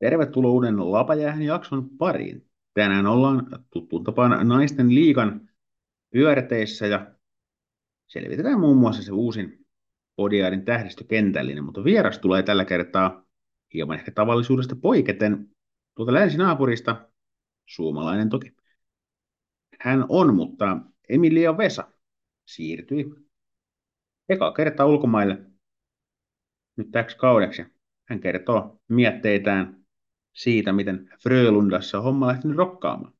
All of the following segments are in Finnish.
Tervetuloa uuden Lapajäähän jakson pariin. Tänään ollaan tuttuun tapaan naisten liikan pyörteissä ja selvitetään muun muassa se uusin Podiaidin tähdistökentällinen, mutta vieras tulee tällä kertaa hieman ehkä tavallisuudesta poiketen tuolta länsinaapurista, suomalainen toki. Hän on, mutta Emilia Vesa siirtyi eka kertaa ulkomaille nyt täksi kaudeksi. Hän kertoo mietteitään siitä, miten Frölundassa homma lähtenyt rokkaamaan.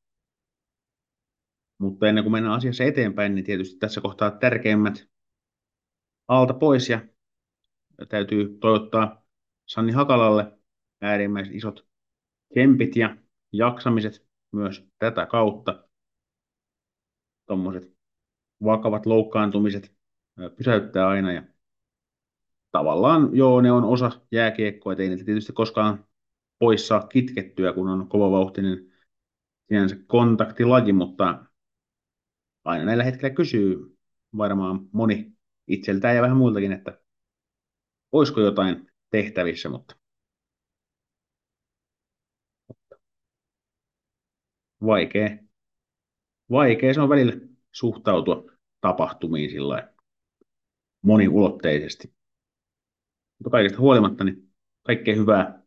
Mutta ennen kuin mennään asiassa eteenpäin, niin tietysti tässä kohtaa tärkeimmät alta pois ja täytyy toivottaa Sanni Hakalalle äärimmäisen isot kempit ja jaksamiset myös tätä kautta. Tuommoiset vakavat loukkaantumiset pysäyttää aina ja tavallaan joo, ne on osa jääkiekkoa, ei niitä tietysti koskaan pois saa kitkettyä, kun on kova vauhtinen sinänsä kontaktilaji, mutta aina näillä hetkellä kysyy varmaan moni itseltään ja vähän muiltakin, että olisiko jotain tehtävissä, mutta vaikea, vaikea se on välillä suhtautua tapahtumiin sillä moniulotteisesti. Mutta kaikesta huolimatta niin kaikkea hyvää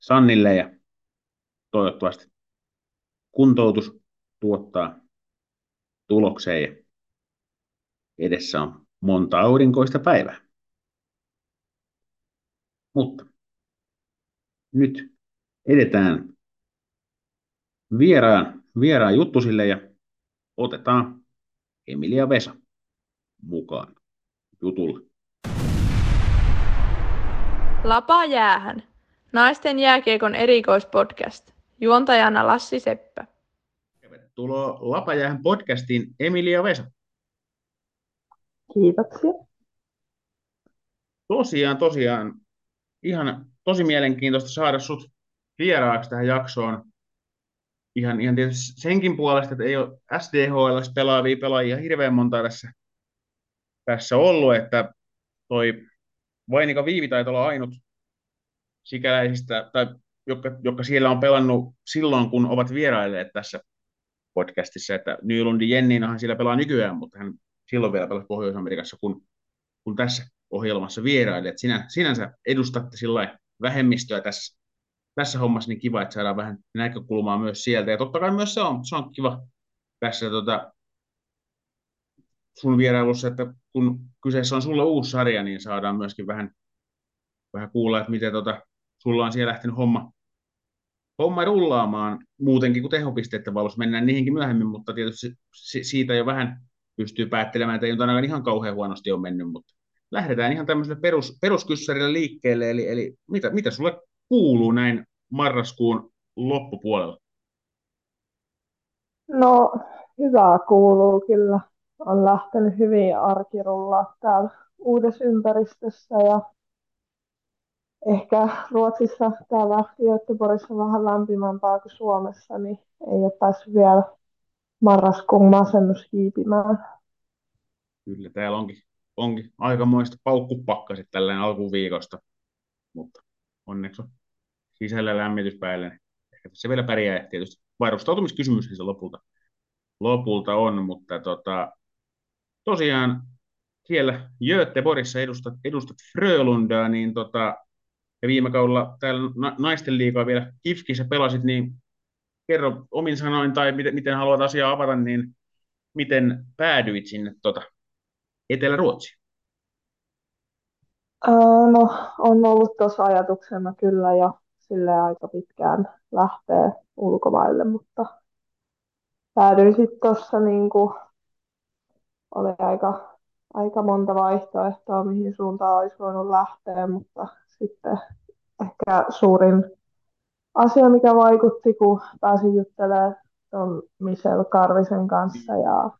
Sannille ja toivottavasti kuntoutus tuottaa tulokseen ja edessä on monta aurinkoista päivää. Mutta nyt edetään vieraan, vieraan juttusille ja otetaan Emilia Vesa mukaan jutulle. Lapa jäähän. Naisten jääkiekon erikoispodcast. Juontajana Lassi Seppä. Tervetuloa Lapajäähän podcastiin Emilia Vesa. Kiitoksia. Tosiaan, tosiaan. Ihan tosi mielenkiintoista saada sut vieraaksi tähän jaksoon. Ihan, ihan tietysti senkin puolesta, että ei ole SDHL pelaavia pelaajia hirveän monta tässä, tässä ollut, että toi Vainika Viivi taitaa olla ainut sikäläisistä, tai jotka, jotka siellä on pelannut silloin, kun ovat vierailleet tässä podcastissa, että Nylundin Jenninahan siellä pelaa nykyään, mutta hän silloin vielä pelasi Pohjois-Amerikassa, kun, kun tässä ohjelmassa vieraille. Että sinä, sinänsä edustatte sillä vähemmistöä tässä, tässä hommassa, niin kiva, että saadaan vähän näkökulmaa myös sieltä. Ja totta kai myös se on, se on kiva tässä tota, sun vierailussa, että kun kyseessä on sulle uusi sarja, niin saadaan myöskin vähän, vähän kuulla, että miten tota, sulla on siellä lähtenyt homma, homma rullaamaan muutenkin kuin tehopisteiden valossa. Mennään niihinkin myöhemmin, mutta tietysti siitä jo vähän pystyy päättelemään, että ei ihan kauhean huonosti ole mennyt, mutta lähdetään ihan tämmöiselle perus, peruskyssärille liikkeelle, eli, eli mitä, mitä sulle kuuluu näin marraskuun loppupuolella? No, hyvää kuuluu kyllä. On lähtenyt hyvin arkirullaa täällä uudessa ympäristössä ja ehkä Ruotsissa täällä Göteborgissa vähän lämpimämpää kuin Suomessa, niin ei ole päässyt vielä marraskuun masennus hiipimään. Kyllä, täällä onkin, onkin aikamoista paukkupakkasit tällainen alkuviikosta, mutta onneksi on sisällä lämmitys päällä, niin ehkä se vielä pärjää. Tietysti varustautumiskysymys se lopulta, lopulta on, mutta tota, tosiaan siellä Göteborgissa edustat, edustat Frölundaa, niin tota, ja viime kaudella täällä naisten liikaa vielä Kifkissä pelasit, niin kerro omin sanoin tai miten, miten haluat asiaa avata, niin miten päädyit sinne tota, Etelä-Ruotsiin? no, on ollut tuossa ajatuksena kyllä jo sille aika pitkään lähteä ulkomaille, mutta päädyin sitten tuossa niin oli aika, aika monta vaihtoehtoa, mihin suuntaan olisi voinut lähteä, mutta sitten ehkä suurin asia, mikä vaikutti, kun pääsin juttelemaan tuon Michel Karvisen kanssa ja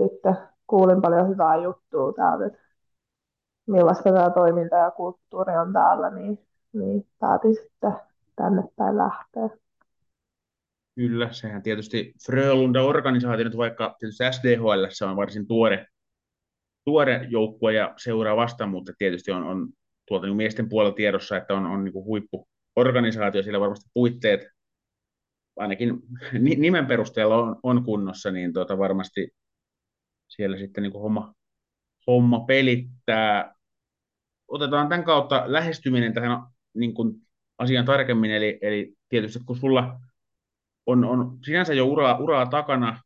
sitten kuulin paljon hyvää juttua täältä, että millaista tämä toiminta ja kulttuuri on täällä, niin, niin päätin sitten tänne päin lähteä. Kyllä, sehän tietysti Frölunda organisaatio nyt vaikka tietysti SDHL on varsin tuore, tuore joukkue ja seuraa vastaan, mutta tietysti on, on tuolta niin miesten puolella tiedossa, että on, on niin huippu organisaatio, siellä varmasti puitteet ainakin nimen perusteella on, on kunnossa, niin tota varmasti siellä sitten niin kuin homma, homma pelittää. Otetaan tämän kautta lähestyminen tähän niin kuin asian tarkemmin, eli, eli tietysti kun sulla on, on sinänsä jo uraa, uraa takana,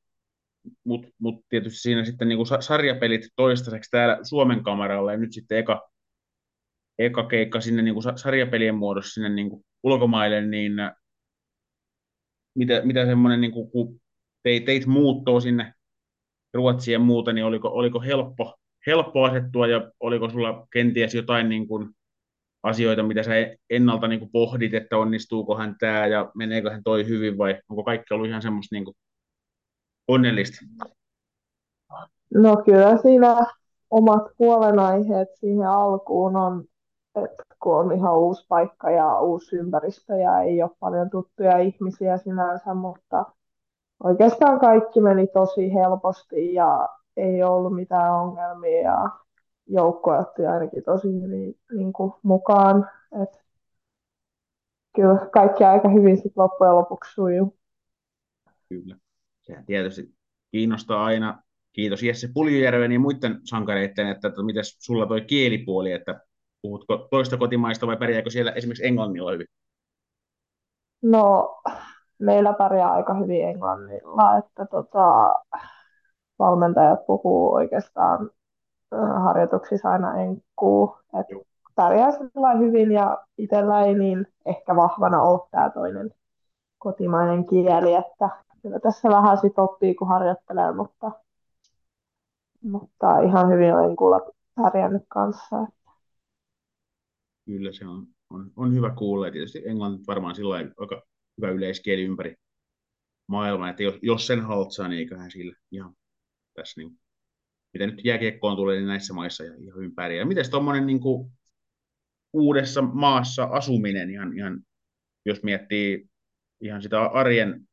mutta mut tietysti siinä sitten niin kuin sarjapelit toistaiseksi täällä Suomen kameralla ja nyt sitten eka, eka keikka sinne niin kuin sarjapelien muodossa sinne niin kuin ulkomaille, niin mitä, mitä semmoinen, niin kuin, kun teit, teit muuttoa sinne Ruotsiin ja muuta, niin oliko, oliko helppo, helppo asettua ja oliko sulla kenties jotain niin kuin, asioita, mitä sä ennalta niin kuin pohdit, että onnistuukohan tämä ja meneeköhän toi hyvin vai onko kaikki ollut ihan semmoista niin kuin onnellista? No kyllä siinä omat huolenaiheet siihen alkuun on, kun on ihan uusi paikka ja uusi ympäristö ja ei ole paljon tuttuja ihmisiä sinänsä, mutta oikeastaan kaikki meni tosi helposti ja ei ollut mitään ongelmia ja joukko otti ainakin tosi hyvin niin kuin mukaan. Et kyllä kaikki aika hyvin sit loppujen lopuksi sujuu. Kyllä. Sehän tietysti kiinnostaa aina. Kiitos Jesse Puljujärven ja muiden sankareiden, että, että miten sulla toi kielipuoli, että puhutko toista kotimaista vai pärjääkö siellä esimerkiksi englannilla hyvin? No, meillä pärjää aika hyvin englannilla, että tota, valmentajat puhuu oikeastaan harjoituksissa aina enkkuu. että pärjää hyvin ja itsellä ei niin ehkä vahvana ole tämä toinen kotimainen kieli, että kyllä tässä vähän sit oppii, kun harjoittelee, mutta, mutta ihan hyvin olen kuulla pärjännyt kanssa. Kyllä se on, on, on hyvä kuulla. Ja tietysti englanti varmaan sillä aika hyvä yleiskieli ympäri maailmaa, että jos, jos sen haltsaa, niin eiköhän sillä ihan tässä niin mitä nyt jääkiekkoon tulee, niin näissä maissa ihan, ihan hyvin pärjää. Miten tuommoinen niin uudessa maassa asuminen, ihan, ihan, jos miettii ihan sitä arjen,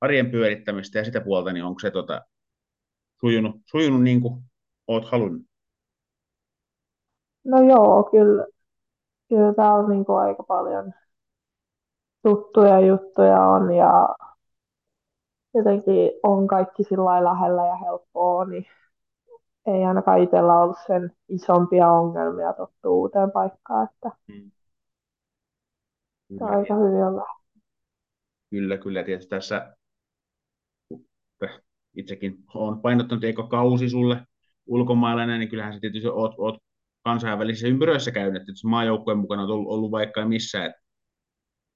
arjen pyörittämistä ja sitä puolta, niin onko se tota, sujunut, sujunut niin kuin olet halunnut? No joo, kyllä, kyllä tämä on niin kuin aika paljon tuttuja juttuja on ja jotenkin on kaikki sillä lähellä ja helppoa, niin ei ainakaan itsellä ollut sen isompia ongelmia tottua uuteen paikkaan, että hmm. aika hyvin on Kyllä, kyllä. Tietysti tässä itsekin olen painottanut, eikö kausi sulle ulkomaalainen, niin kyllähän se tietysti oot, oot kansainvälisissä ympyröissä käynyt, että maajoukkueen mukana on ollut, ollut vaikka missä, että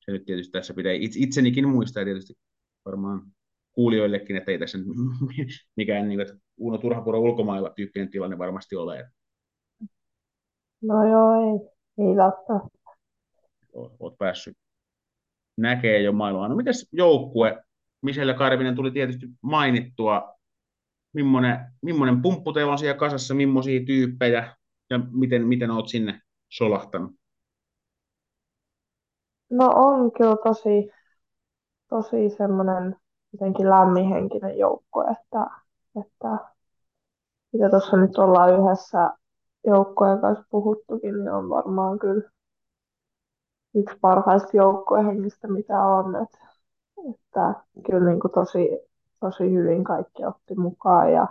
se nyt tietysti tässä pitää itsenikin muistaa tietysti varmaan kuulijoillekin, että ei tässä mikään niin, että Uno Turhapuro ulkomailla tyyppinen tilanne varmasti ole. No joo, ei, ei välttämättä. Olet päässyt näkee jo maailmaa. No mites joukkue? Michelle Karvinen tuli tietysti mainittua. Millainen, millainen pumppu teillä on siellä kasassa, millaisia tyyppejä ja miten, miten olet sinne solahtanut? No on kyllä tosi, tosi semmoinen jotenkin lämminhenkinen joukkue, että, että mitä tuossa nyt ollaan yhdessä joukkojen kanssa puhuttukin, niin on varmaan kyllä yksi parhaista joukkuehengistä, mitä on. Että, että kyllä niin kuin tosi, tosi hyvin kaikki otti mukaan ja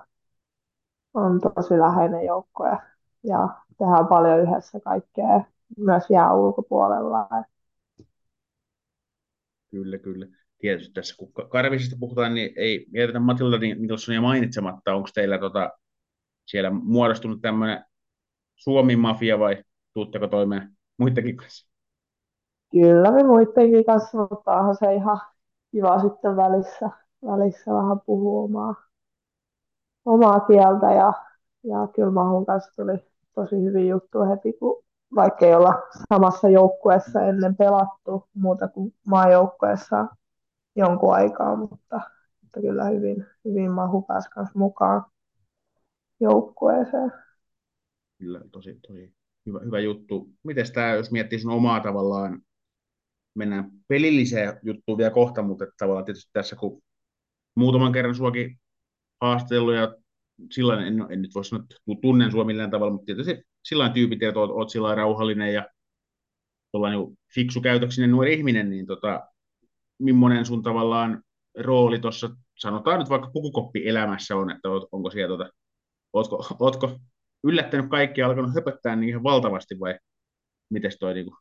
on tosi läheinen joukkue ja tehdään paljon yhdessä kaikkea myös jää ulkopuolella. Kyllä, kyllä tietysti tässä, kun Karvisista puhutaan, niin ei jätetä Matilda Nicholsonia mainitsematta. Onko teillä tota, siellä muodostunut tämmöinen Suomi-mafia vai tuutteko toimeen muidenkin kanssa? Kyllä me muidenkin kanssa, mutta onhan se ihan kiva sitten välissä, välissä vähän puhua omaa, omaa kieltä ja, ja kyllä Mahun kanssa tuli tosi hyvin juttu heti, kun vaikka ei olla samassa joukkueessa ennen pelattu muuta kuin maajoukkueessa jonkun aikaa, mutta, mutta kyllä hyvin, hyvin mahu pääsi mukaan joukkueeseen. Kyllä, tosi, tosi hyvä, hyvä juttu. Miten tämä, jos miettii sun omaa tavallaan, mennään pelilliseen juttuun vielä kohta, mutta tavallaan tietysti tässä, kun muutaman kerran suakin haastellut ja sillä en, en nyt voi sanoa, että tunnen sua millään tavalla, mutta tietysti sillä tyypit, että oot, oot sillä rauhallinen ja niin fiksukäytöksinen nuori ihminen, niin tota, millainen sun tavallaan rooli tuossa, sanotaan nyt vaikka pukukoppi elämässä on, että onko siellä, tota, ootko, ootko yllättänyt kaikki ja alkanut höpöttää niin ihan valtavasti vai miten toi, niin kuin,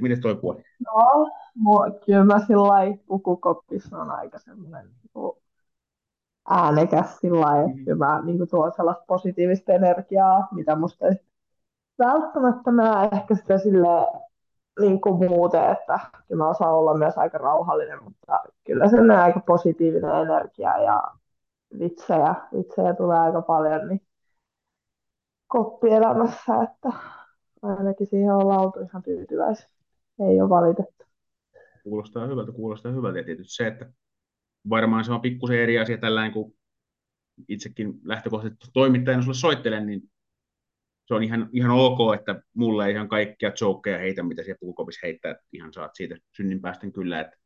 miten toi puoli? No, mua, kyllä mä sillä pukukoppissa on aika semmoinen niin äänekäs sillä lailla, että kyllä mä niin kuin, tuon sellaista positiivista energiaa, mitä musta ei välttämättä mä ehkä sitä sille niin kuin muuten, että kyllä mä osaan olla myös aika rauhallinen, mutta kyllä se on aika positiivinen energia ja vitsejä, vitsejä tulee aika paljon niin koppielämässä, että ainakin siihen ollaan oltu ihan tyytyväisiä. Ei ole valitettu. Kuulostaa hyvältä, kuulostaa hyvältä. Ja tietysti se, että varmaan se on pikkusen eri asia tällainen, kun itsekin lähtökohtaisesti toimittajana sulle soittelen, niin se on ihan, ihan ok, että mulle ei ihan kaikkia jokeja heitä, mitä siellä puukopissa heittää, että ihan saat siitä synnin päästen kyllä, että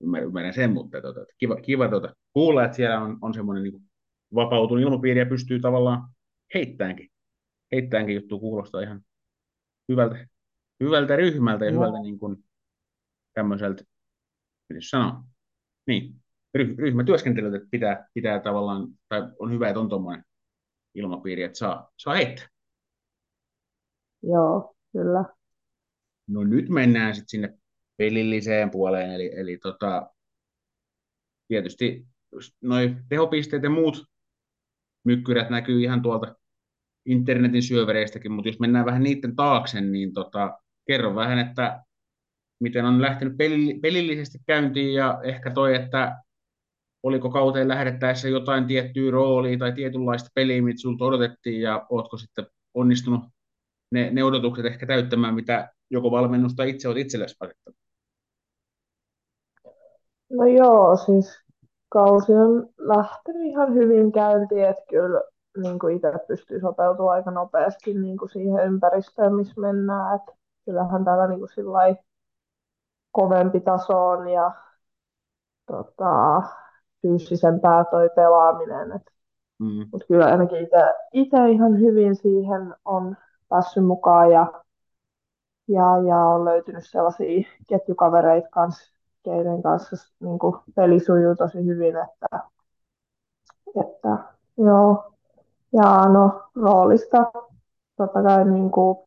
ymmärrän, ymmärrän sen, mutta tota, kiva, kiva tota, kuulla, että siellä on, on semmoinen niin vapautunut ilmapiiri ja pystyy tavallaan heittäänkin, heittäänkin juttu kuulostaa ihan hyvältä, hyvältä ryhmältä ja no. hyvältä niin kuin, tämmöiseltä, miten sanoa, niin, ryhmätyöskentelyltä pitää, pitää tavallaan, tai on hyvä, että on tuommoinen ilmapiiri, että saa, saa heittää. Joo, kyllä. No nyt mennään sitten sinne pelilliseen puoleen, eli, eli tota, tietysti noin tehopisteet ja muut mykkyrät näkyy ihan tuolta internetin syövereistäkin, mutta jos mennään vähän niiden taakse, niin tota, kerro vähän, että miten on lähtenyt pelillisesti käyntiin ja ehkä toi, että oliko kauteen lähdettäessä jotain tiettyä roolia tai tietynlaista peliä, mitä sinulta odotettiin ja oletko sitten onnistunut ne, ne odotukset ehkä täyttämään, mitä joko valmennusta itse olet itsellesi asettanut? No joo, siis kausi on lähtenyt ihan hyvin käyntiin, että kyllä niin kuin itse pystyy sopeutumaan aika nopeasti niin kuin siihen ympäristöön, missä mennään. Että kyllähän täällä niin kuin kovempi taso on ja tota, fyysisempää toi pelaaminen. Et, mm. Mutta kyllä ainakin itse ihan hyvin siihen on päässyt mukaan ja, ja, ja on löytynyt sellaisia ketjukavereita kanssa, keiden kanssa niin kuin peli sujuu tosi hyvin, että, että joo. Ja no roolista totta kai niin kuin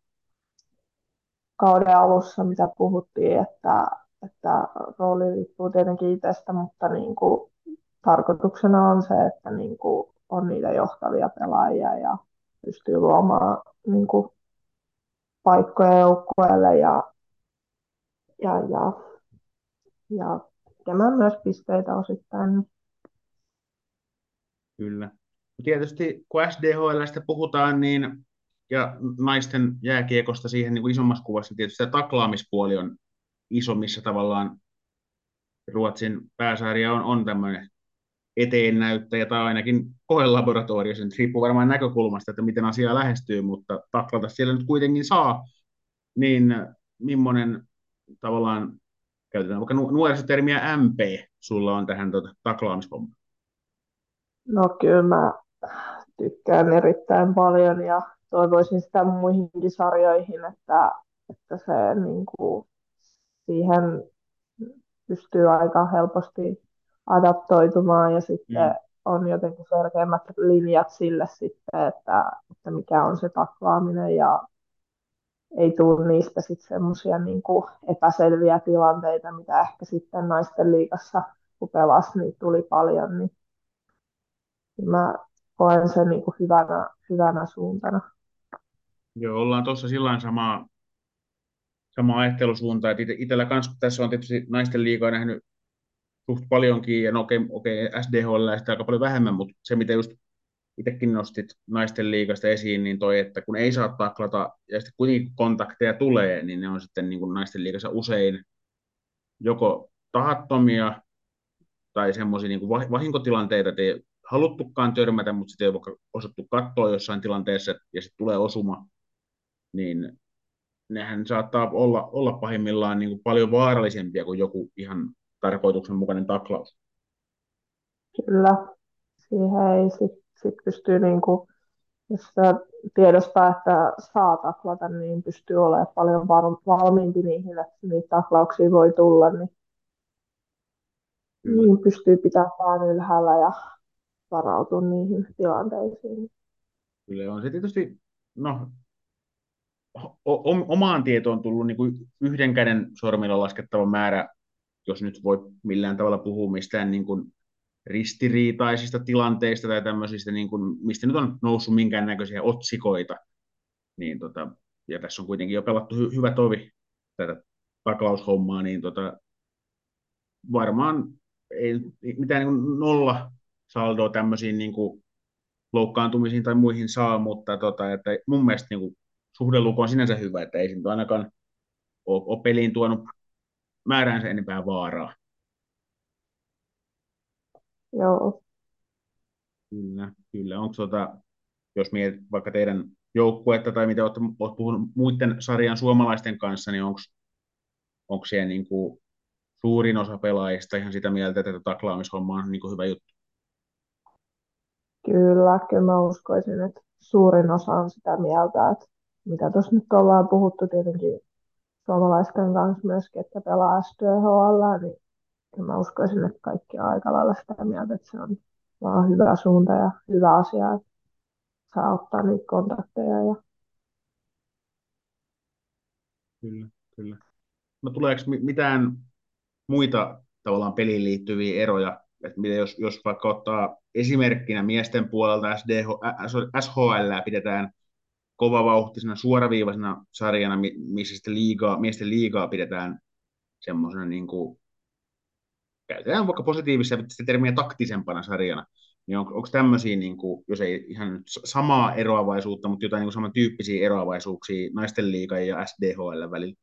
kauden alussa, mitä puhuttiin, että, että rooli riippuu tietenkin itsestä, mutta niin kuin tarkoituksena on se, että niin kuin on niitä johtavia pelaajia ja pystyy luomaan niin kuin paikkoja joukkueelle ja, ja, ja, ja tekemään myös pisteitä osittain. Kyllä. Tietysti kun SDHLstä puhutaan, niin ja naisten jääkiekosta siihen niin kuin isommassa kuvassa tietysti tämä taklaamispuoli on iso, missä tavallaan Ruotsin pääsarja on, on tämmöinen eteennäyttäjä tai ainakin koelaboratoriossa. Nyt riippuu varmaan näkökulmasta, että miten asia lähestyy, mutta taklata siellä nyt kuitenkin saa. Niin millainen tavallaan, käytetään vaikka nuorisotermiä MP, sulla on tähän tuota, taklaamispommaan? No kyllä mä tykkään erittäin paljon ja toivoisin sitä muihinkin sarjoihin, että, että se niin kuin, siihen pystyy aika helposti adaptoitumaan ja sitten mm. on jotenkin selkeämmät linjat sille sitten, että, että mikä on se taklaaminen ja ei tule niistä sitten semmoisia niin epäselviä tilanteita, mitä ehkä sitten naisten liikassa, kun pelasi, niin tuli paljon, niin, niin mä koen sen niin kuin hyvänä, hyvänä suuntana. Joo, ollaan tuossa sillä samaa, samaa ajattelusuuntaa, että itsellä kanssa, tässä on tietysti naisten liikaa nähnyt suht paljonkin, ja no okei, okei SDHL sitä aika paljon vähemmän, mutta se mitä just itsekin nostit naisten liigasta esiin, niin toi, että kun ei saa taklata, ja sitten kuitenkin kontakteja tulee, niin ne on sitten niin kuin naisten liigassa usein joko tahattomia tai semmoisia niin vahinkotilanteita, että ei haluttukaan törmätä, mutta sitten ei ole osattu katsoa jossain tilanteessa, ja sitten tulee osuma, niin nehän saattaa olla, olla pahimmillaan niin kuin paljon vaarallisempia kuin joku ihan tarkoituksenmukainen taklaus. Kyllä, siihen ei sitten sit pystyy niinku jos tiedostaa, että saa taklata, niin pystyy olemaan paljon valmiimpi niihin, että niitä taklauksia voi tulla, niin, niin pystyy pitämään pään ylhäällä ja varautua niihin tilanteisiin. Kyllä on se tietysti, no, omaan tietoon tullut niin kuin yhden käden sormilla laskettava määrä, jos nyt voi millään tavalla puhua mistään niin kuin ristiriitaisista tilanteista tai tämmöisistä, niin kuin, mistä nyt on noussut minkäännäköisiä otsikoita, niin tota, ja tässä on kuitenkin jo pelattu hy- hyvä tovi tätä taklaushommaa, niin tota, varmaan ei mitään niin nolla saldoa tämmöisiin niin kuin loukkaantumisiin tai muihin saa, mutta tota, että mun mielestä niin kuin, suhdeluku on sinänsä hyvä, että ei se ainakaan ole, ole peliin tuonut määräänsä enempää vaaraa. Joo. Kyllä, kyllä. Onko tota, jos mietit vaikka teidän joukkuetta tai mitä olette, olette puhunut muiden sarjan suomalaisten kanssa, niin onko siellä niin kuin suurin osa pelaajista ihan sitä mieltä, että taklaamishomma on niin kuin hyvä juttu? Kyllä, kyllä mä uskoisin, että suurin osa on sitä mieltä, että mitä tuossa nyt ollaan puhuttu tietenkin suomalaisten kanssa myöskin, että pelaa STHL, niin kyllä mä uskoisin, että kaikki on aika lailla sitä mieltä, että se on vaan hyvä suunta ja hyvä asia, että saa ottaa niitä kontakteja. Ja... Kyllä, kyllä. No tuleeko mitään muita tavallaan peliin liittyviä eroja, että jos, jos vaikka ottaa esimerkkinä miesten puolelta SDH, SHL pidetään kovavauhtisena suoraviivaisena sarjana, missä sitten liigaa, miesten liigaa pidetään semmoisena niin kuin, käytetään vaikka positiivisia termiä taktisempana sarjana, niin on, onko tämmöisiä, niin kuin, jos ei ihan samaa eroavaisuutta, mutta jotain niin samantyyppisiä eroavaisuuksia naisten liigan ja SDHL välillä?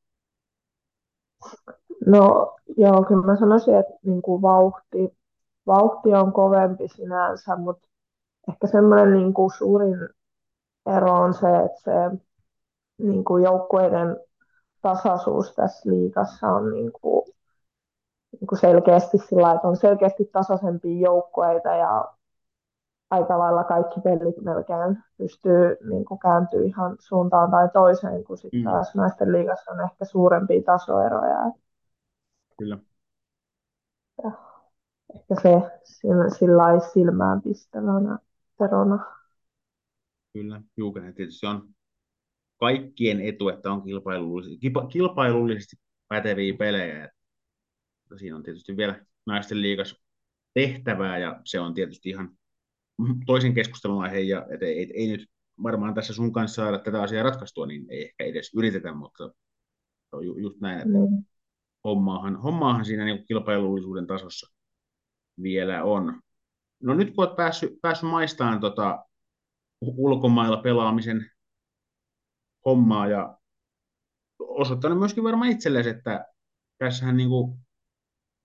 No joo, kyllä mä sanoisin, että niin kuin vauhti, vauhti on kovempi sinänsä, mutta ehkä semmoinen niin kuin suurin ero on se, että se niin kuin joukkueiden tasaisuus tässä liigassa on niin kuin, niin kuin selkeästi sillä että on selkeästi tasaisempia joukkueita ja aika lailla kaikki pelit melkein pystyy niin kuin kääntyä ihan suuntaan tai toiseen, kun sitten mm. taas naisten liigassa on ehkä suurempia tasoeroja. Kyllä. Ja ehkä se sillä, sillä silmään pistävänä perona. Kyllä, Juukanen tietysti on kaikkien etu, että on kilpailullisesti, kilpailullisesti päteviä pelejä. Siinä on tietysti vielä naisten liigas tehtävää ja se on tietysti ihan toisen keskustelun aihe ja et ei, ei, ei, nyt varmaan tässä sun kanssa saada tätä asiaa ratkaistua, niin ei ehkä edes yritetä, mutta se on ju, just näin, että mm. hommaahan, hommaahan siinä niin kilpailullisuuden tasossa vielä on. No nyt kun olet päässyt, päässyt maistamaan tota ulkomailla pelaamisen hommaa ja osoittanut myöskin varmaan itsellesi, että tässähän niin kuin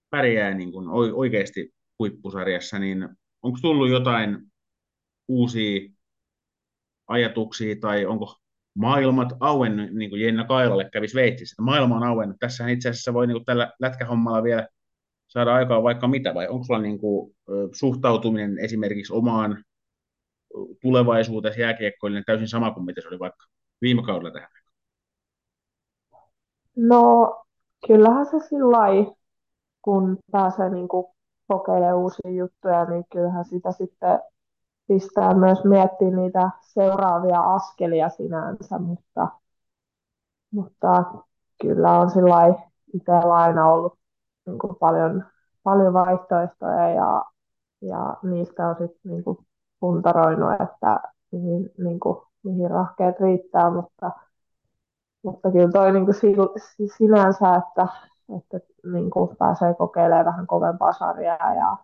pärjää niin kuin oikeasti huippusarjassa, niin onko tullut jotain uusia ajatuksia tai onko maailmat auennut, niin kuin Jenna Kailalle kävi Sveitsissä, että maailma on auennut. Tässähän itse asiassa voi niin kuin tällä lätkähommalla vielä saada aikaa vaikka mitä, vai onko sulla niin kuin, suhtautuminen esimerkiksi omaan tulevaisuuteen jääkiekkoillinen täysin sama kuin mitä se oli vaikka viime kaudella tähän? No, kyllähän se sillä kun pääsee niin kuin kokeilemaan uusia juttuja, niin kyllähän sitä sitten pistää myös miettiä niitä seuraavia askelia sinänsä, mutta, mutta kyllä on sillä itsellä aina ollut niin kuin paljon, paljon vaihtoehtoja ja, ja niistä on sitten niin kuin puntaroinut, että mihin, niin kuin, mihin rahkeet riittää, mutta, mutta kyllä toi niin kuin sinänsä, että että niin kuin pääsee kokeilemaan vähän kovempaa sarjaa ja,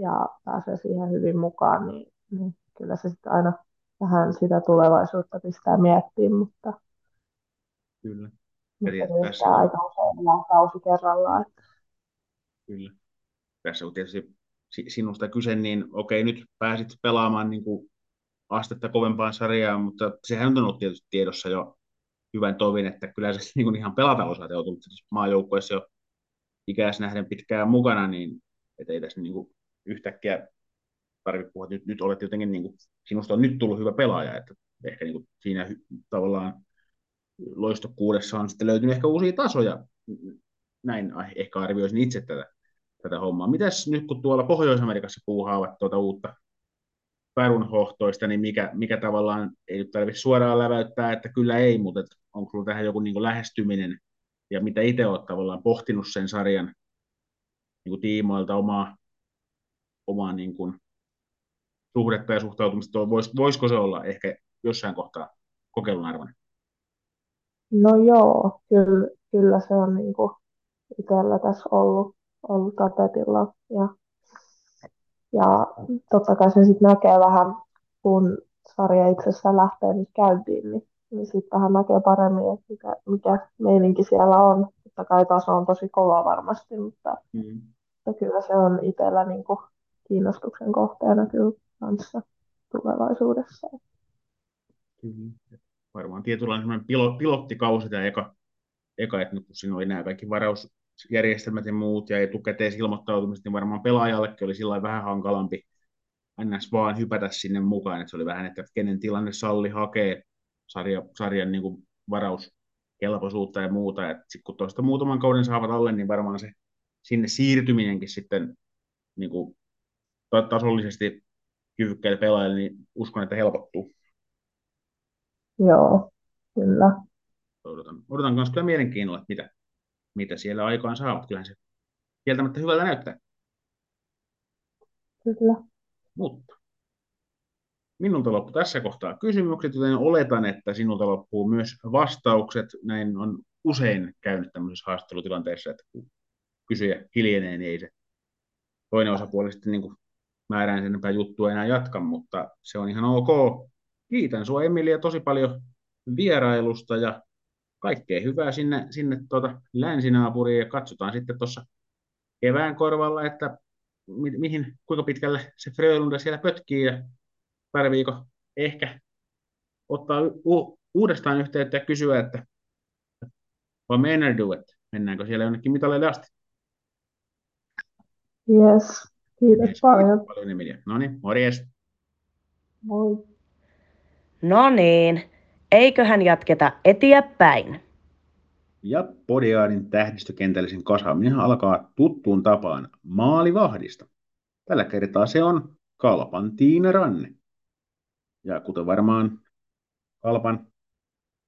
ja pääsee siihen hyvin mukaan, niin, niin kyllä se sitten aina vähän sitä tulevaisuutta pistää miettimään, mutta, kyllä. tässä on... aika usein kausi kerrallaan. Että... Kyllä. Tässä on tietysti sinusta kyse, niin okei, nyt pääsit pelaamaan niin kuin astetta kovempaan sarjaan, mutta sehän on ollut tietysti tiedossa jo hyvän tovin, että kyllä se niin kuin ihan pelata osaat on tullut maajoukkueessa jo ikäis nähden pitkään mukana, niin ei tässä niin kuin yhtäkkiä tarvitse puhua, että nyt, nyt olet jotenkin, niin kuin, sinusta on nyt tullut hyvä pelaaja, että ehkä niin kuin siinä tavallaan loistokkuudessa on sitten löytynyt ehkä uusia tasoja. Näin ehkä arvioisin itse tätä, tätä hommaa. Mitäs nyt kun tuolla Pohjois-Amerikassa puuhaavat tuota uutta pärunhohtoista, niin mikä, mikä tavallaan ei nyt tarvitse suoraan läväyttää, että kyllä ei, mutta onko sinulla tähän joku niin lähestyminen ja mitä itse olet tavallaan pohtinut sen sarjan niin tiimoilta omaa, omaa niin kuin suhdetta ja suhtautumista, vois, voisiko se olla ehkä jossain kohtaa kokeilun arvoinen? No joo, kyllä, kyllä se on niin kuin itsellä tässä ollut, ollut tapetilla. Ja, ja totta kai se sitten näkee vähän, kun sarja itsessään lähtee nyt käyntiin, niin, niin sitten vähän näkee paremmin, että mikä, mikä meininki siellä on. Totta kai taso on tosi kova varmasti, mutta, mm. mutta kyllä se on itsellä niin kuin kiinnostuksen kohteena kyllä kanssa tulevaisuudessa. Kyllä. Varmaan tietynlainen pilottikausi tämä eka, eka, että kun siinä oli nämä kaikki varausjärjestelmät ja muut ja etukäteisilmoittautumiset, niin varmaan pelaajallekin oli sillä vähän hankalampi ns. vaan hypätä sinne mukaan, että se oli vähän, että kenen tilanne salli hakee sarja, sarjan niin kuin varauskelpoisuutta ja muuta, että sitten kun tuosta muutaman kauden saavat alle, niin varmaan se sinne siirtyminenkin sitten niin kuin tasollisesti kyvykkäille pelaajille, niin uskon, että helpottuu. Joo, kyllä. Odotan, odotan myös kyllä mielenkiinnolla, että mitä, mitä siellä aikaan saavat. Kyllähän se kieltämättä hyvältä näyttää. Kyllä. Mutta minulta loppui tässä kohtaa kysymykset, joten oletan, että sinulta loppuu myös vastaukset. Näin on usein käynyt tämmöisessä haastattelutilanteessa, että kun kysyjä hiljenee, niin ei se toinen osapuoli sitten niin kuin määrään sen enempää juttua enää jatka, mutta se on ihan ok. Kiitän sinua Emilia tosi paljon vierailusta ja kaikkea hyvää sinne, sinne tuota länsinaapuriin ja katsotaan sitten tuossa kevään korvalla, että mi- mihin, kuinka pitkälle se Frölunda siellä pötkii ja pari viikon ehkä ottaa u- uudestaan yhteyttä ja kysyä, että vai Maynard että mennäänkö siellä jonnekin mitalleille asti. Yes, kiitos yes, paljon. Kiitos paljon Emilia. No niin, morjes. Moi. No niin, eiköhän jatketa eteenpäin. Ja Podiaanin tähdistökentällisen kasaaminen alkaa tuttuun tapaan maalivahdista. Tällä kertaa se on Kalpan Tiina Ranne. Ja kuten varmaan Kalpan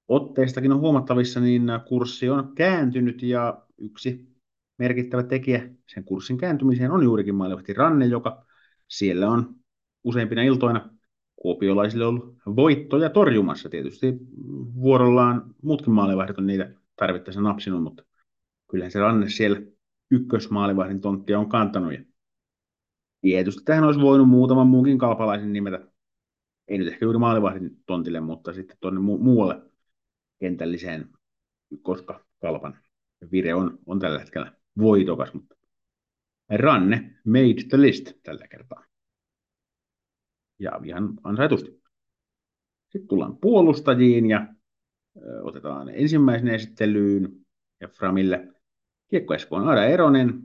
otteistakin on huomattavissa, niin kurssi on kääntynyt ja yksi merkittävä tekijä sen kurssin kääntymiseen on juurikin maalivahti Ranne, joka siellä on useimpina iltoina kuopiolaisille ollut voittoja torjumassa. Tietysti vuorollaan muutkin maalivahdit on niitä tarvittaessa napsinut, mutta kyllähän se Ranne siellä ykkösmaalivahdin tonttia on kantanut. Ja tietysti tähän olisi voinut muutaman muunkin kalpalaisen nimetä. Ei nyt ehkä juuri maalivahdin tontille, mutta sitten tuonne mu- muualle kentälliseen, koska kalpan vire on, on tällä hetkellä voitokas. Mutta Ranne made the list tällä kertaa ja ihan ansaitusti. Sitten tullaan puolustajiin ja otetaan ensimmäisen esittelyyn ja Framille Kiekko Espoon Aada Eronen.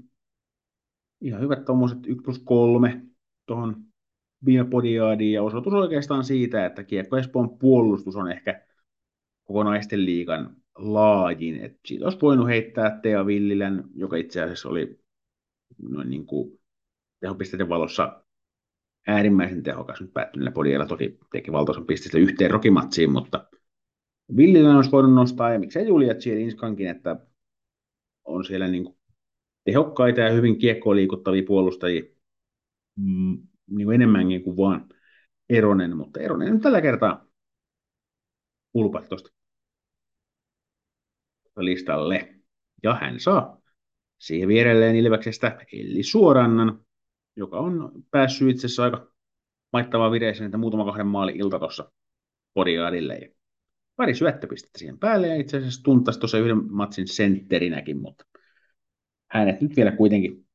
Ihan hyvät tuommoiset 1 plus 3 tuohon viime podiaadiin ja osoitus oikeastaan siitä, että Kiekko Espoon puolustus on ehkä koko naisten liigan laajin. Et siitä olisi voinut heittää Tea Villilän, joka itse asiassa oli noin niin kuin tehopisteiden valossa äärimmäisen tehokas nyt päättyneellä podiella. Toki teki valtaosan pisteistä yhteen rokimatsiin, mutta Villillä olisi voinut nostaa, ja miksei Julia Chielinskankin, että on siellä niin kuin tehokkaita ja hyvin kiekkoon liikuttavia puolustajia mm, niin kuin enemmänkin kuin vaan Eronen, mutta Eronen nyt tällä kertaa ulpat tuosta listalle. Ja hän saa siihen vierelleen Ilveksestä Elli Suorannan, joka on päässyt itse asiassa aika maittavaa vireeseen, että muutama kahden maali ilta tuossa Podiaadille. Ja pari syöttöpistettä siihen päälle ja itse asiassa tuntasi tuossa yhden matsin sentterinäkin, mutta hänet nyt vielä kuitenkin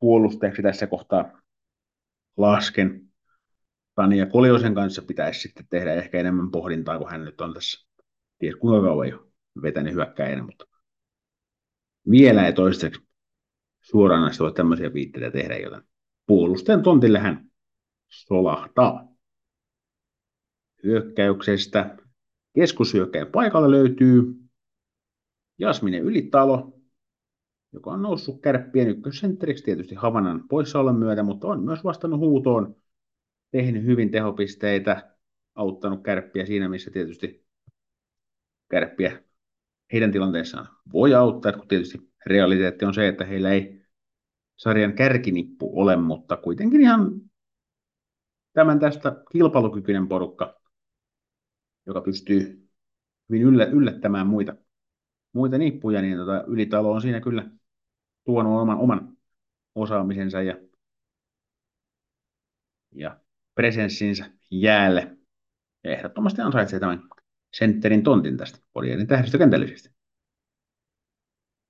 puolustajaksi tässä kohtaa lasken. Tania Koliosen kanssa pitäisi sitten tehdä ehkä enemmän pohdintaa, kun hän nyt on tässä ties kuinka kauan jo vetänyt hyökkäjänä, mutta vielä ei toistaiseksi suoraan näistä voi tämmöisiä viitteitä tehdä, joten puolustajan tontille hän solahtaa. Hyökkäyksestä keskushyökkäjän paikalle löytyy Jasmine Ylitalo, joka on noussut kärppien ykkössentteriksi tietysti Havanan poissaolon myötä, mutta on myös vastannut huutoon, tehnyt hyvin tehopisteitä, auttanut kärppiä siinä, missä tietysti kärppiä heidän tilanteessaan voi auttaa, kun tietysti realiteetti on se, että heillä ei sarjan kärkinippu ole, mutta kuitenkin ihan tämän tästä kilpailukykyinen porukka, joka pystyy hyvin yllättämään muita, muita nippuja, niin tota, Ylitalo on siinä kyllä tuonut oman, oman osaamisensa ja, ja presenssinsä jäälle. Ja ehdottomasti ansaitsee tämän sentterin tontin tästä Porianin tähdistökentällisesti.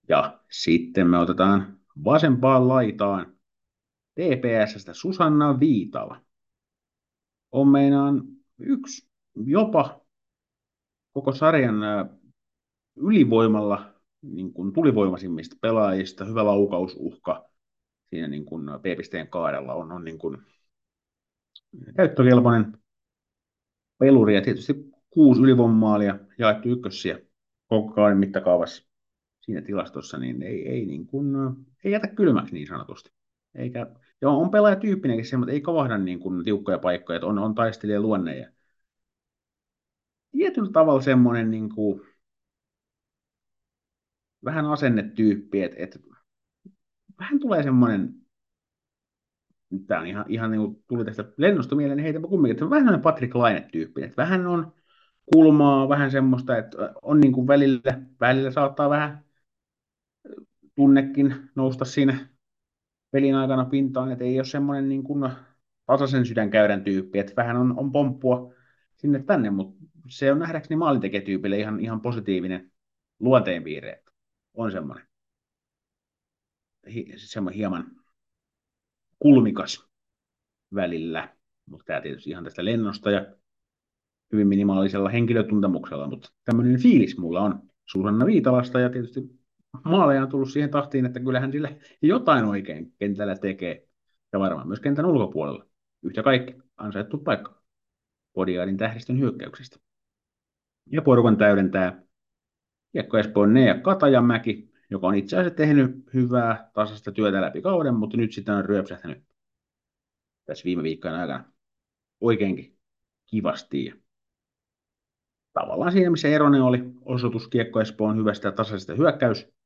Ja sitten me otetaan vasempaan laitaan TPSstä Susanna Viitala. On meinaan yksi jopa koko sarjan ylivoimalla niin kuin tulivoimaisimmista pelaajista, hyvä laukausuhka siinä niin kuin P-pisteen kaarella on, on niin kuin käyttökelpoinen peluri ja tietysti kuusi ylivoimaalia jaettu ykkössiä koko kauden mittakaavassa siinä tilastossa, niin ei, ei, niin kuin, ei jätä kylmäksi niin sanotusti. Eikä, joo, on pelaajatyyppinenkin se, mutta ei kavahda niin kuin tiukkoja paikkoja, että on, on taistelija luonne ja tietyllä tavalla semmoinen niin kuin, vähän asennetyyppi, että, että vähän tulee semmoinen, tämä on ihan, ihan niin kuin tuli tästä lennosta mieleen, niin heitä kumminkin, että vähän semmoinen Patrick Laine-tyyppi, että vähän on kulmaa, vähän semmoista, että on niin kuin välillä, välillä saattaa vähän tunnekin nousta siinä pelin aikana pintaan, että ei ole semmoinen niin kuin tasaisen sydänkäyrän tyyppi, että vähän on, on pomppua sinne tänne, mutta se on nähdäkseni maalintekijätyypille ihan, ihan positiivinen luonteenpiirre on semmoinen, semmoinen hieman kulmikas välillä, mutta tämä tietysti ihan tästä lennosta ja hyvin minimaalisella henkilötuntemuksella, mutta tämmöinen fiilis mulla on Susanna Viitalasta ja tietysti maaleja on tullut siihen tahtiin, että kyllähän sillä jotain oikein kentällä tekee ja varmaan myös kentän ulkopuolella. Yhtä kaikki ansaittu paikka Podiaadin tähdistön hyökkäyksestä. Ja porukan täydentää Kiekko Espoon Nea Katajamäki, joka on itse asiassa tehnyt hyvää tasasta työtä läpi kauden, mutta nyt sitten on ryöpsähtänyt tässä viime viikkojen aikana oikeinkin kivasti. Ja tavallaan siinä, missä Eronen oli osoitus Kiekko Espoon hyvästä tasaisesta hyökkäys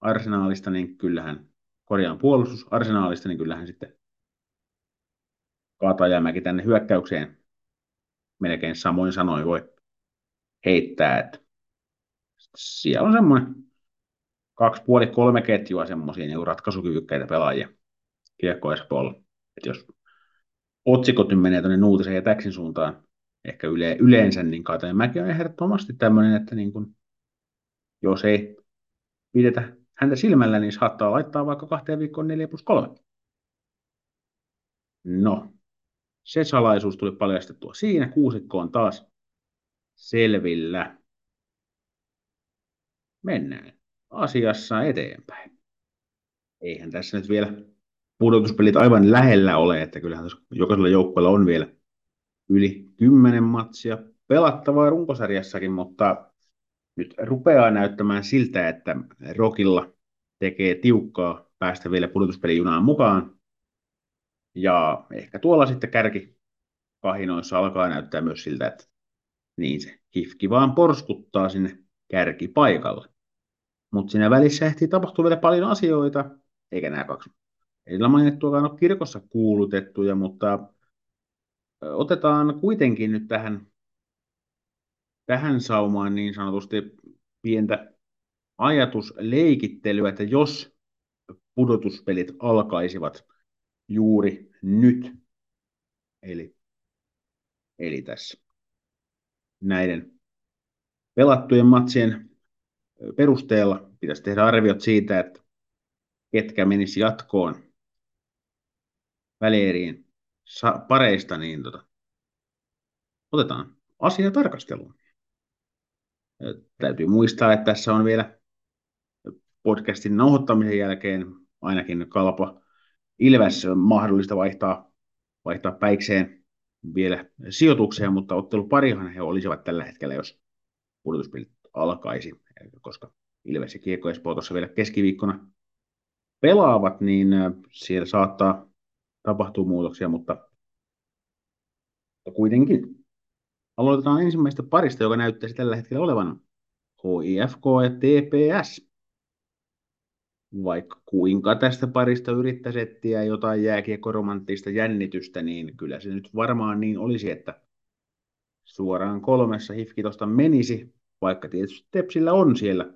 arsenaalista, niin kyllähän korjaan puolustus arsenaalista, niin kyllähän sitten Katajamäki tänne hyökkäykseen melkein samoin sanoin voi heittää, että siellä on semmoinen kaksi puoli kolme ketjua semmoisia niin ratkaisukyvykkäitä pelaajia Kiekko Espoolla. Että jos otsikot nyt menee tuonne Nuutisen ja Täksin suuntaan, ehkä yle, yleensä, niin Katajamäki on ehdottomasti tämmöinen, että niin kun, jos ei pidetä häntä silmällä, niin saattaa laittaa vaikka kahteen viikkoon 4 plus 3. No, se salaisuus tuli paljastettua siinä. Kuusikko on taas selvillä mennään asiassa eteenpäin. Eihän tässä nyt vielä pudotuspelit aivan lähellä ole, että kyllähän tässä jokaisella joukkueella on vielä yli kymmenen matsia pelattavaa runkosarjassakin, mutta nyt rupeaa näyttämään siltä, että Rokilla tekee tiukkaa päästä vielä pudotuspelijunaan mukaan. Ja ehkä tuolla sitten kärki kahinoissa alkaa näyttää myös siltä, että niin se hifki vaan porskuttaa sinne kärkipaikalle. Mutta siinä välissä ehtii tapahtua vielä paljon asioita, eikä nämä kaksi edellä mainittuakaan ole kirkossa kuulutettuja, mutta otetaan kuitenkin nyt tähän, tähän saumaan niin sanotusti pientä ajatusleikittelyä, että jos pudotuspelit alkaisivat juuri nyt, eli, eli tässä näiden pelattujen matsien perusteella pitäisi tehdä arviot siitä, että ketkä menisi jatkoon välieriin pareista, niin tota, otetaan asia tarkasteluun. Täytyy muistaa, että tässä on vielä podcastin nauhoittamisen jälkeen ainakin kalpa Ilves mahdollista vaihtaa vaihtaa päikseen vielä sijoitukseen, mutta otteluparihan he olisivat tällä hetkellä, jos pudotuspelit alkaisi, koska Ilves ja Kiekko Espoo tuossa vielä keskiviikkona pelaavat, niin siellä saattaa tapahtua muutoksia, mutta kuitenkin aloitetaan ensimmäistä parista, joka näyttäisi tällä hetkellä olevan HIFK ja TPS. Vaikka kuinka tästä parista yrittäisi etsiä jotain jääkiekkoromanttista jännitystä, niin kyllä se nyt varmaan niin olisi, että suoraan kolmessa hifki tuosta menisi, vaikka tietysti Tepsillä on siellä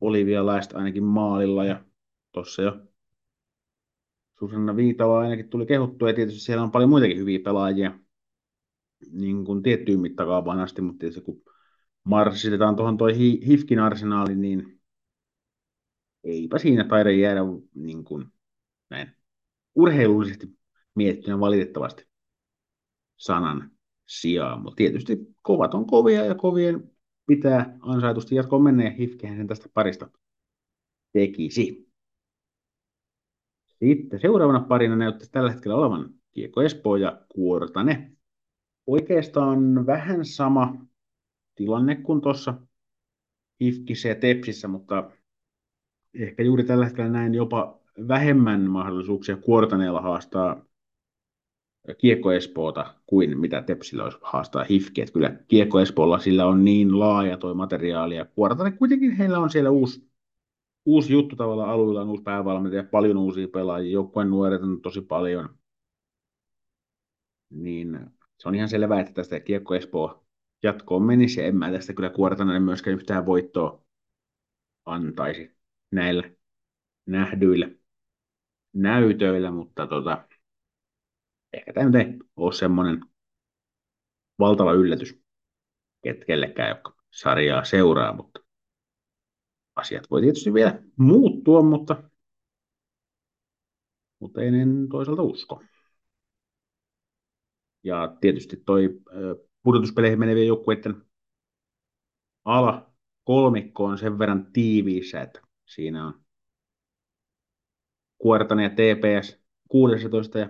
Olivia Laist ainakin maalilla ja tuossa jo Susanna Viitala ainakin tuli kehuttua ja tietysti siellä on paljon muitakin hyviä pelaajia niin kuin tiettyyn mittakaavaan asti, mutta tietysti kun marssitetaan tuohon toi Hifkin arsenaali, niin eipä siinä taida jäädä niin kuin, näin urheilullisesti miettynä valitettavasti sanan sijaan, mutta tietysti kovat on kovia ja kovien pitää ansaitusti jatkoon ja Hifkehän sen tästä parista tekisi. Sitten seuraavana parina näyttäisi tällä hetkellä olevan Kiekko Espoo ja Kuortane. Oikeastaan vähän sama tilanne kuin tuossa Hifkissä ja Tepsissä, mutta ehkä juuri tällä hetkellä näin jopa vähemmän mahdollisuuksia Kuortaneella haastaa Kiekko Espoota kuin mitä Tepsillä olisi haastaa Hifki. Että kyllä Kiekko Espoolla sillä on niin laaja toi materiaali ja Kuortane kuitenkin heillä on siellä uusi, uusi juttu tavallaan alueella, on uusi päävalmentaja, paljon uusia pelaajia, joukkueen nuoret on tosi paljon. Niin se on ihan selvää, että tästä Kiekko Espoo jatkoon menisi, ja en mä tästä kyllä Kuortanalle myöskään yhtään voittoa antaisi näillä nähdyillä näytöillä, mutta tota, ehkä tämä nyt ei ole semmoinen valtava yllätys kellekään, joka sarjaa seuraa, mutta asiat voi tietysti vielä muuttua, mutta, mutta en toisaalta usko. Ja tietysti toi pudotuspeleihin menevien joukkueiden ala kolmikko on sen verran tiiviissä, että siinä on Kuortanen ja TPS 16 ja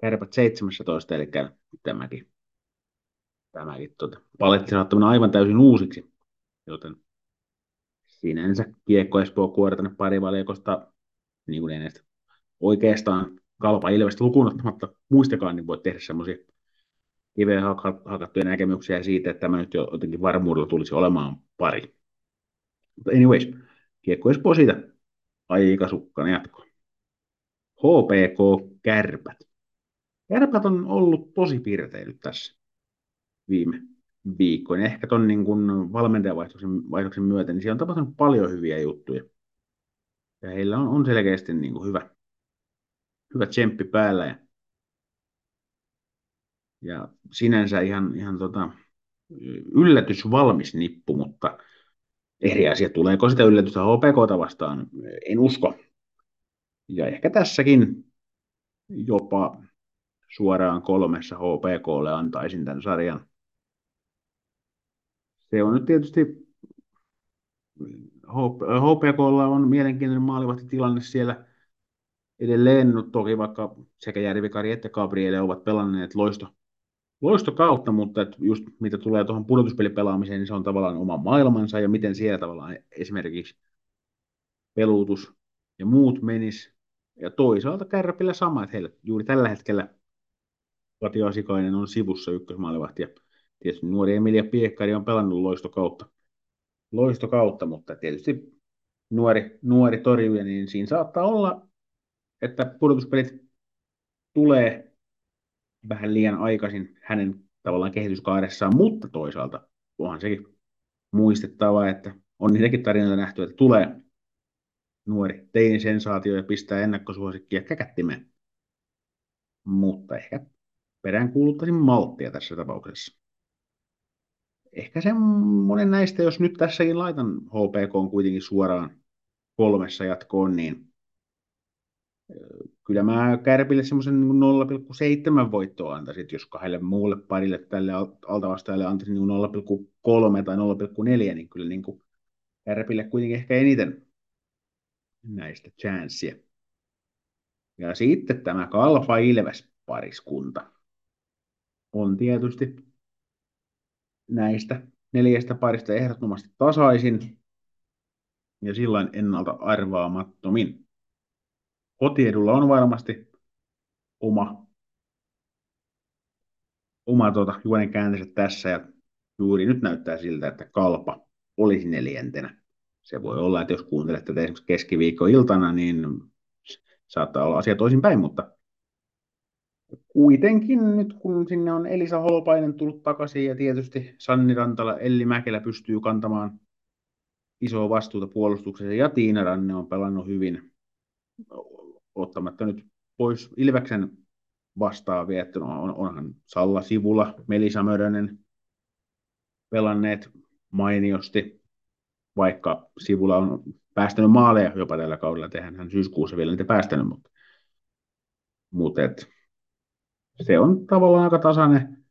Kärpät 17, eli tämäkin, tämäkin tuota, paletti saattaa aivan täysin uusiksi, joten sinänsä Kiekko Espoo Kuortanen parivaliokosta, niin kuin oikeastaan kalpa ilmeisesti lukuun ottamatta muistakaan, niin voi tehdä semmoisia kiveen hakattuja näkemyksiä siitä, että tämä nyt jo jotenkin varmuudella tulisi olemaan pari. Mutta anyways, kiekko Espoo siitä aika sukkana jatko. HPK Kärpät. Kärpät on ollut tosi pirteilyt tässä viime viikkoina. Ehkä tuon niin valmentajavaihdoksen vaihdoksen myötä, niin siellä on tapahtunut paljon hyviä juttuja. Ja heillä on, on selkeästi niin kuin hyvä, hyvä tsemppi päällä. Ja, ja sinänsä ihan, ihan tota, yllätys valmis nippu, mutta eri asia. Tuleeko sitä yllätystä HPKta vastaan? En usko. Ja ehkä tässäkin jopa suoraan kolmessa HPKlle antaisin tämän sarjan. Se on nyt tietysti HPKlla on mielenkiintoinen maalivahtitilanne siellä edelleen, no toki vaikka sekä Järvikari että Gabriele ovat pelanneet loisto, loisto kautta, mutta että just mitä tulee tuohon pudotuspelipelaamiseen, niin se on tavallaan oma maailmansa ja miten siellä tavallaan esimerkiksi peluutus ja muut menis. Ja toisaalta Kärpillä sama, että heillä juuri tällä hetkellä Kati Asikainen on sivussa ykkösmaalivahti ja tietysti nuori Emilia Piekkari on pelannut loistokautta, loistokautta mutta tietysti nuori, nuori torjuja, niin siinä saattaa olla, että pudotuspelit tulee vähän liian aikaisin hänen tavallaan kehityskaaressaan, mutta toisaalta onhan sekin muistettava, että on niitäkin tarinoita nähty, että tulee nuori teini-sensaatio ja pistää ennakkosuosikkia käkättimeen. Mutta ehkä peräänkuuluttaisin malttia tässä tapauksessa. Ehkä semmoinen näistä, jos nyt tässäkin laitan HPK on kuitenkin suoraan kolmessa jatkoon, niin kyllä mä Kärpille semmoisen 0,7 voittoa antaisin, jos kahdelle muulle parille tälle altavastajalle antaisin 0,3 tai 0,4, niin kyllä niin Kärpille kuitenkin ehkä eniten näistä chanssiä. Ja sitten tämä Kalpa Ilves pariskunta on tietysti näistä neljästä parista ehdottomasti tasaisin ja silloin ennalta arvaamattomin. Kotiedulla on varmasti oma, oma tuota, juonen käänteensä tässä ja juuri nyt näyttää siltä, että kalpa olisi neljäntenä. Se voi olla, että jos kuuntelet tätä esimerkiksi keskiviikkoiltana, niin saattaa olla asia toisinpäin, mutta kuitenkin nyt kun sinne on Elisa Holopainen tullut takaisin ja tietysti Sanni Rantala, Elli Mäkelä pystyy kantamaan isoa vastuuta puolustuksessa ja Tiina Ranne on pelannut hyvin ottamatta nyt pois Ilveksen vastaan viettynä on, onhan Salla Sivula, Melisa Mörönen pelanneet mainiosti, vaikka Sivula on päästänyt maaleja jopa tällä kaudella, tehän hän syyskuussa vielä niitä päästänyt, mutta, mutta et, se on tavallaan aika tasainen.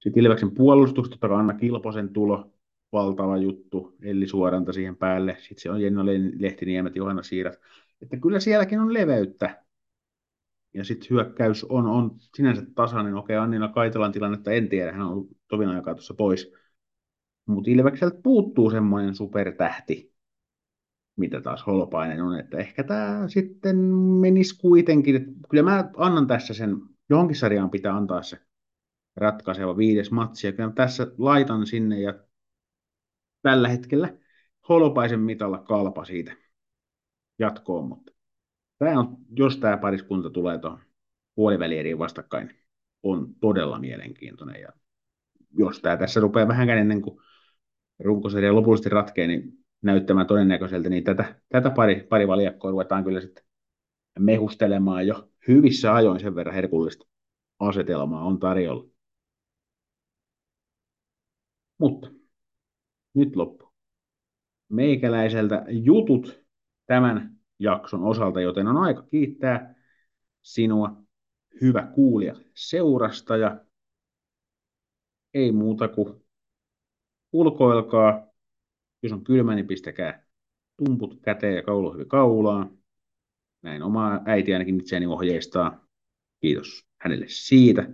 Sitten Ilveksen puolustus, totta kai Anna Kilposen tulo, valtava juttu, Elli Suoranta siihen päälle, sitten se on Jenna Lehtiniemet, Johanna Siirat, että kyllä sielläkin on leveyttä. Ja sitten hyökkäys on, on sinänsä tasainen. Okei, Annina Kaitelan tilannetta en tiedä, hän on ollut tovin aikaa tuossa pois. Mutta Ilvekseltä puuttuu semmoinen supertähti, mitä taas Holopainen on, että ehkä tämä sitten menisi kuitenkin. Että kyllä mä annan tässä sen, johonkin sarjaan pitää antaa se ratkaiseva viides matsi, ja kyllä tässä laitan sinne, ja tällä hetkellä Holopaisen mitalla kalpa siitä jatkoon, mutta tämä on, jos tämä pariskunta tulee tuohon puolivälieriin vastakkain, on todella mielenkiintoinen. Ja jos tämä tässä rupeaa vähän ennen kuin runkosarja lopullisesti ratkee, niin näyttämään todennäköiseltä, niin tätä, tätä pari, pari valjakkoa ruvetaan kyllä sitten mehustelemaan jo hyvissä ajoin sen verran herkullista asetelmaa on tarjolla. Mutta nyt loppu. Meikäläiseltä jutut tämän jakson osalta, joten on aika kiittää sinua, hyvä kuulija, seurasta ja ei muuta kuin ulkoilkaa. Jos on kylmä, niin pistäkää tumput käteen ja kauluhyvi kaulaan. Näin omaa äiti ainakin itseäni ohjeistaa. Kiitos hänelle siitä.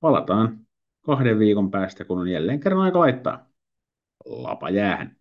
Palataan kahden viikon päästä, kun on jälleen kerran aika laittaa lapa jäähän.